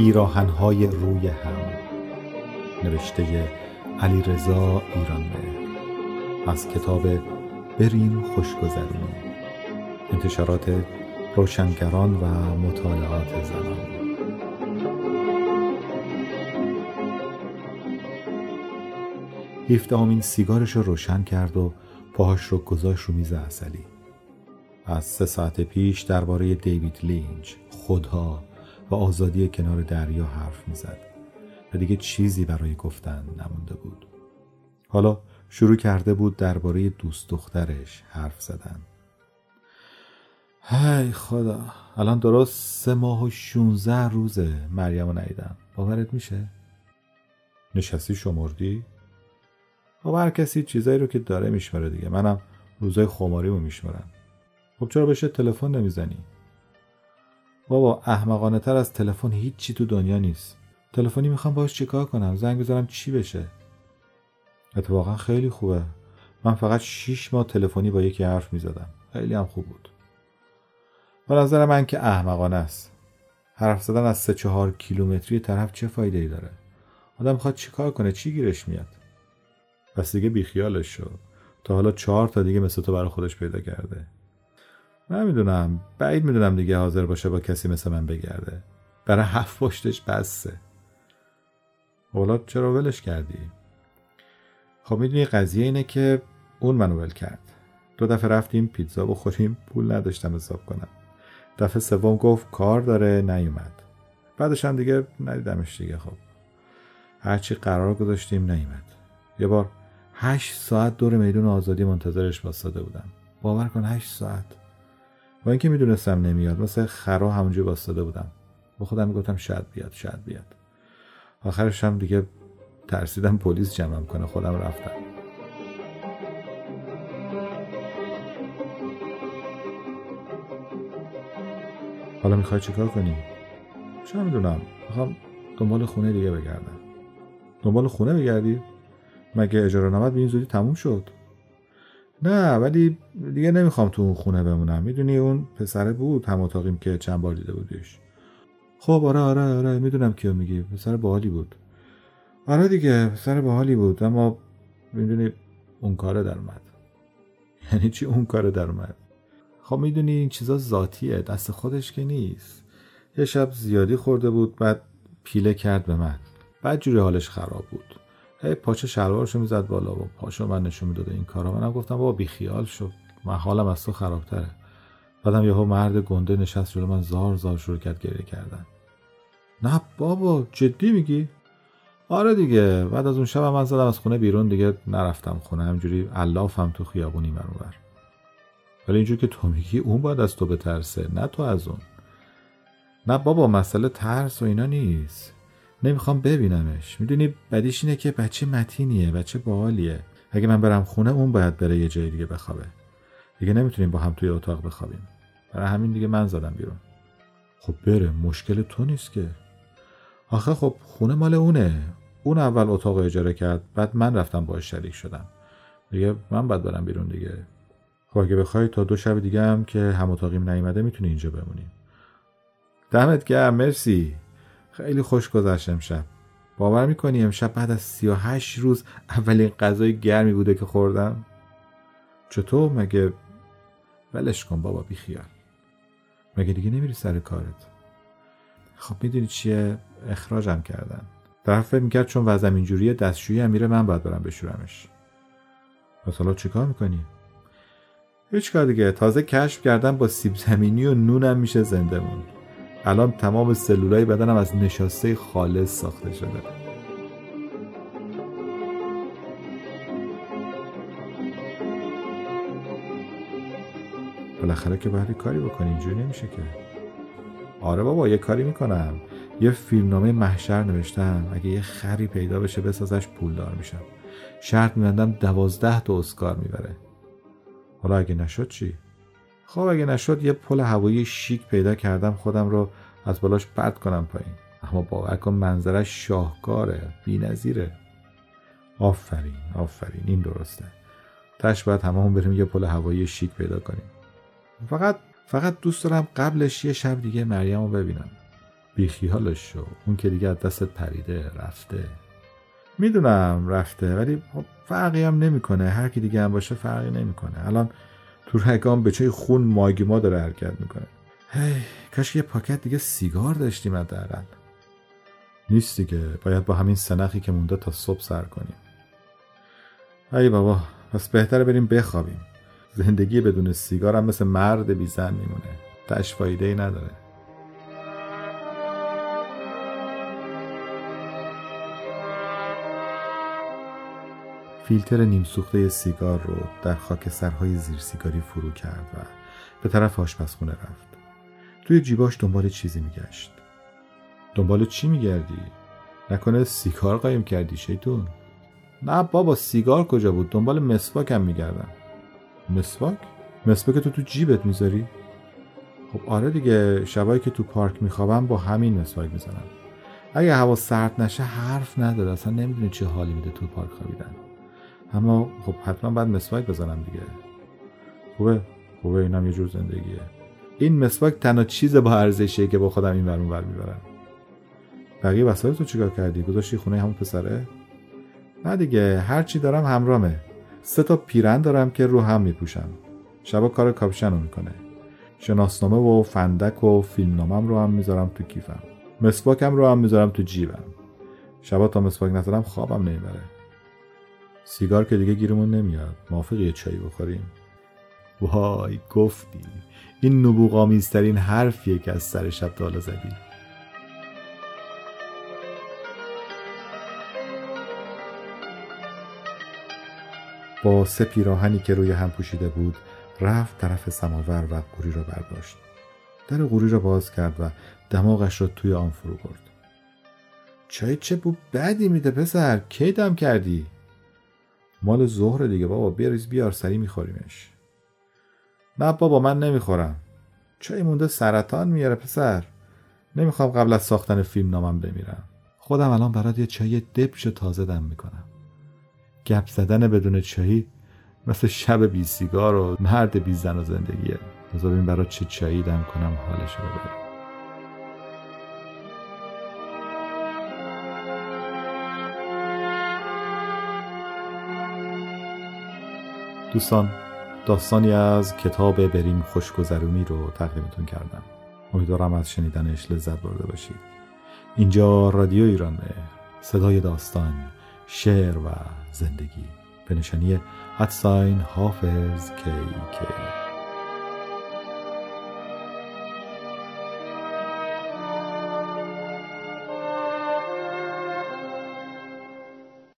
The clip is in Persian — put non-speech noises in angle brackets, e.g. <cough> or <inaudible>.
پیراهنهای روی هم. نوشته علی رضا ایرانمهر از کتاب بریم خوشگذرونی. انتشارات روشنگران و مطالعات زنان. هیفدهمین سیگارش رو روشن کرد و پاهاش رو گذاشت رو میز اصلی از سه ساعت پیش درباره دیوید لینچ خودها و آزادی کنار دریا حرف می‌زد و دیگه چیزی برای گفتن نمونده بود. حالا شروع کرده بود درباره دوست دخترش حرف زدن. هی خدا الان درست سه ماه و شونزه روزه مریم رو نیدم باورت میشه؟ نشستی شمردی؟ خب هر کسی چیزایی رو که داره میشمره دیگه. منم روزای خماری رو میشمرم خب چرا بشه تلفن نمی‌زنی؟ بابا احمقانه تر از تلفن هیچی تو دنیا نیست. تلفنی می‌خوام باش چیکار کنم؟ زنگ بزنم چی بشه؟ اتفاقا خیلی خوبه. من فقط شیش ماه تلفنی با یکی حرف می‌زدم. خیلی هم خوب بود. به نظر من که احمقانه است. حرف زدن از سه چهار کیلومتری طرف چه فایده ای داره؟ آدم می‌خواد چیکار کنه؟ چی گیرش میاد؟ پس دیگه بیخیالش شد تا حالا چهار تا دیگه مثل تو برای خودش پیدا کرده. من می‌دونم بعید می‌دونم دیگه حاضر باشه با کسی مثل من بگرده. برای هفت پشتش بسته حالا چرا ولش کردی؟ خب می‌دونی قضیه اینه که اون منو ول کرد. دو دفعه رفتیم پیتزا بخوریم. پول نداشتم حساب کنم. دفعه سوم گفت کار داره نیومد. بعدش هم دیگه ندیدمش دیگه خب. هرچی قرار گذاشتیم نیومد. یه بار هشت ساعت دور میدون آزادی منتظرش واسطه بودم. باور کن هشت ساعت. با اینکه می‌دونستم نمیاد مثل خرا همونجا واسطه بودم. با خودم می‌گفتم شاید بیاد شاید بیاد. آخرش هم دیگه ترسیدم پلیس جمعم کنه خودم رفتم. حالا می‌خوای چیکار کنی؟ چه می‌دونم. می‌خوام دنبال خونه دیگه بگردم. دنبال خونه بگردی؟ مگه اجاره نامت به این زودی تموم شد؟ نه ولی دیگه نمی‌خوام تو اون خونه بمونم. می‌دونی اون پسره بود؟ هم اتاقیم که چند بار دیده بودیش. خب آره آره آره می‌دونم کیو میگی. پسر باحالی بود. آره دیگه پسر باحالی بود اما می‌دونی اون کار در اومد. <laughs> یعنی چی اون کار در اومد؟ خب می‌دونی این چیزا ذاتیه دست خودش که نیست. یه شب زیادی خورده بود بعد پیله کرد به من. بعد جوری حالش خراب بود. هی پاچه شلوارشو می‌زد بالا و پاشو من نشون می‌داده این کارا. منم گفتم بابا بیخیال شو. من حالم از تو خرابتره. بعدم یهو مرد گنده نشست جلو من زار زار شروع کرد گریه کردن. نه بابا جدی میگی؟ آره دیگه. بعد از اون شب من زدم از خونه بیرون دیگه نرفتم خونه. همجوری علافم تو خیابونی بر ولی اینجور که تو میگی اون باید از تو بترسه نه تو از اون. نه بابا مسئله ترس و اینا نیست. نمی‌خوام ببینمش. می‌دونی بدیش اینه که بچه متینیه بچه باحالیه. اگه من برم خونه اون باید بره یه جای دیگه بخوابه. دیگه نمی‌تونیم با هم توی اتاق بخوابیم. برای همین دیگه من زدم بیرون. خب بره مشکل تو نیست که. آخه خب خونه مال اونه. اون اول اتاق اجاره کرد بعد من رفتم باش شریک شدم. دیگه من باید برم بیرون دیگه. خب اگه بخوای تا دو شب دیگه هم که هم اتاقیم نیومده می‌تونی اینجا بمونیم دمت گرم مرسی. خیلی خوش گذشت امشب. باور می‌کنی امشب بعد از 38 روز اولین غذای گرمی بوده که خوردم؟ چطور مگه؟ ولش کن بابا بیخیال مگه دیگه نمیری سر کارت؟ خب می‌دونی چیه؟ اخراجم کردن. طرف فکر می‌کرد چون وضعم اینجوریه دستشویی هم میره من باید برم بشورمش. پس حالا چیکار می‌کنی؟ هیچ کار دیگه. تازه کشف کردم با سیب زمینی و نونم میشه زنده موند الان تمام سلولای بدنم از نشاسته خالص ساخته شده. بالاخره که باید کاری بکنی اینجوری نمیشه که. آره بابا یه کاری می‌کنم. یه فیلمنامه محشر نوشتم. اگه یه خری پیدا بشه بسازش پولدار میشم. شرط میبندم دوازده تا اسکار می‌بره. حالا اگه نشد چی؟ خب اگه نشد یه پل هوایی شیک پیدا کردم خودم رو از بالاش پرت کنم پایین. اما باور کن منظرش شاهکاره نظیره آفرین آفرین این درسته. تش باید همه بریم یه پل هوایی شیک پیدا کنیم. فقط فقط دوست دارم قبلش یه شب دیگه مریم رو ببینم. بیخیالش شو اون که دیگه از دستت پریده رفته. می‌دونم رفته ولی خب فرقی هم نمی‌کنه. هر کی دیگه هم باشه فرقی نمی‌کنه. الان تو رگام به چه خون ماگیما داره حرکت می‌کنه. هی کاش یه پاکت دیگه سیگار داشتیم حداقل. نیست دیگه باید با همین سنخی که مونده تا صبح سر کنیم. ای بابا پس بهتره بریم بخوابیم. زندگی بدون سیگار هم مثل مرد بی زن میمونه. تش فایده ای نداره. فیلتر نیم سوخته سیگار رو در خاک سرهای زیر سیگاری فرو کرد و به طرف آشپزخونه رفت. توی جیباش دنبال چیزی میگشت. دنبال چی میگردی؟ نکنه سیگار قایم کردی شیطون؟ نه بابا سیگار کجا بود؟ دنبال مسواک هم میگردم. مسواک؟ مسواک تو تو جیبت می‌ذاری؟ خب آره دیگه شبایی که تو پارک میخوابم با همین مسواک می‌زنم. اگه هوا سرد نشه حرف نداره اصلا نمی‌دونی چه حالی میده تو پارک خوابیدن. اما خب حتما باید مسواک بزنم دیگه. خوبه؟ خوبه اینم یه جور زندگیه. این مسواک تنها چیز با ارزشیه که با خودم این ور ور می‌برم. بقیه وسایل تو چیکار کردی؟ گذاشتی خونه همون پسره؟ نه دیگه هر چی دارم همرامه. سه تا پیرن دارم که رو هم میپوشم. شبا کار کاپشن رو می‌کنه. شناسنامه و فندک و فیلمنامم رو هم می‌ذارم تو کیفم. مسواکم رو هم می‌ذارم تو جیبم. شبا تا مسواک نزدم خوابم نمی‌بره. سیگار که دیگه گیرمون نمیاد. موافق یه چایی بخوریم. وای گفتی. این نبوغامیزترین حرفیه که از سر شب تا زدی. با سه پیراهنی که روی هم پوشیده بود رفت طرف سماور و قوری را برداشت. در قوری را باز کرد و دماغش را توی آن فرو برد. چای چه بو بدی میده پسر؟ کی دم کردی؟ مال ظهر دیگه بابا بیاریز بیار سری میخوریمش. نه بابا من نمی‌خورم. چای مونده سرطان میاره پسر. نمی‌خوام قبل از ساختن فیلم نامم بمیرم. خودم الان برات یه چای دبش تازه دم می‌کنم. گپ زدن بدون چایی مثل شب بی سیگار و مرد بی زن و زندگیه. بذار برات چه چایی دم کنم حالش رو ببر دوستان داستانی از کتاب بریم خوشگذرونی رو تقدیمتون کردم. امیدوارم از شنیدنش لذت برده باشید. اینجا رادیو ایران صدای داستان شعر و زندگی. به نشانی حدساین حافظ کی کی.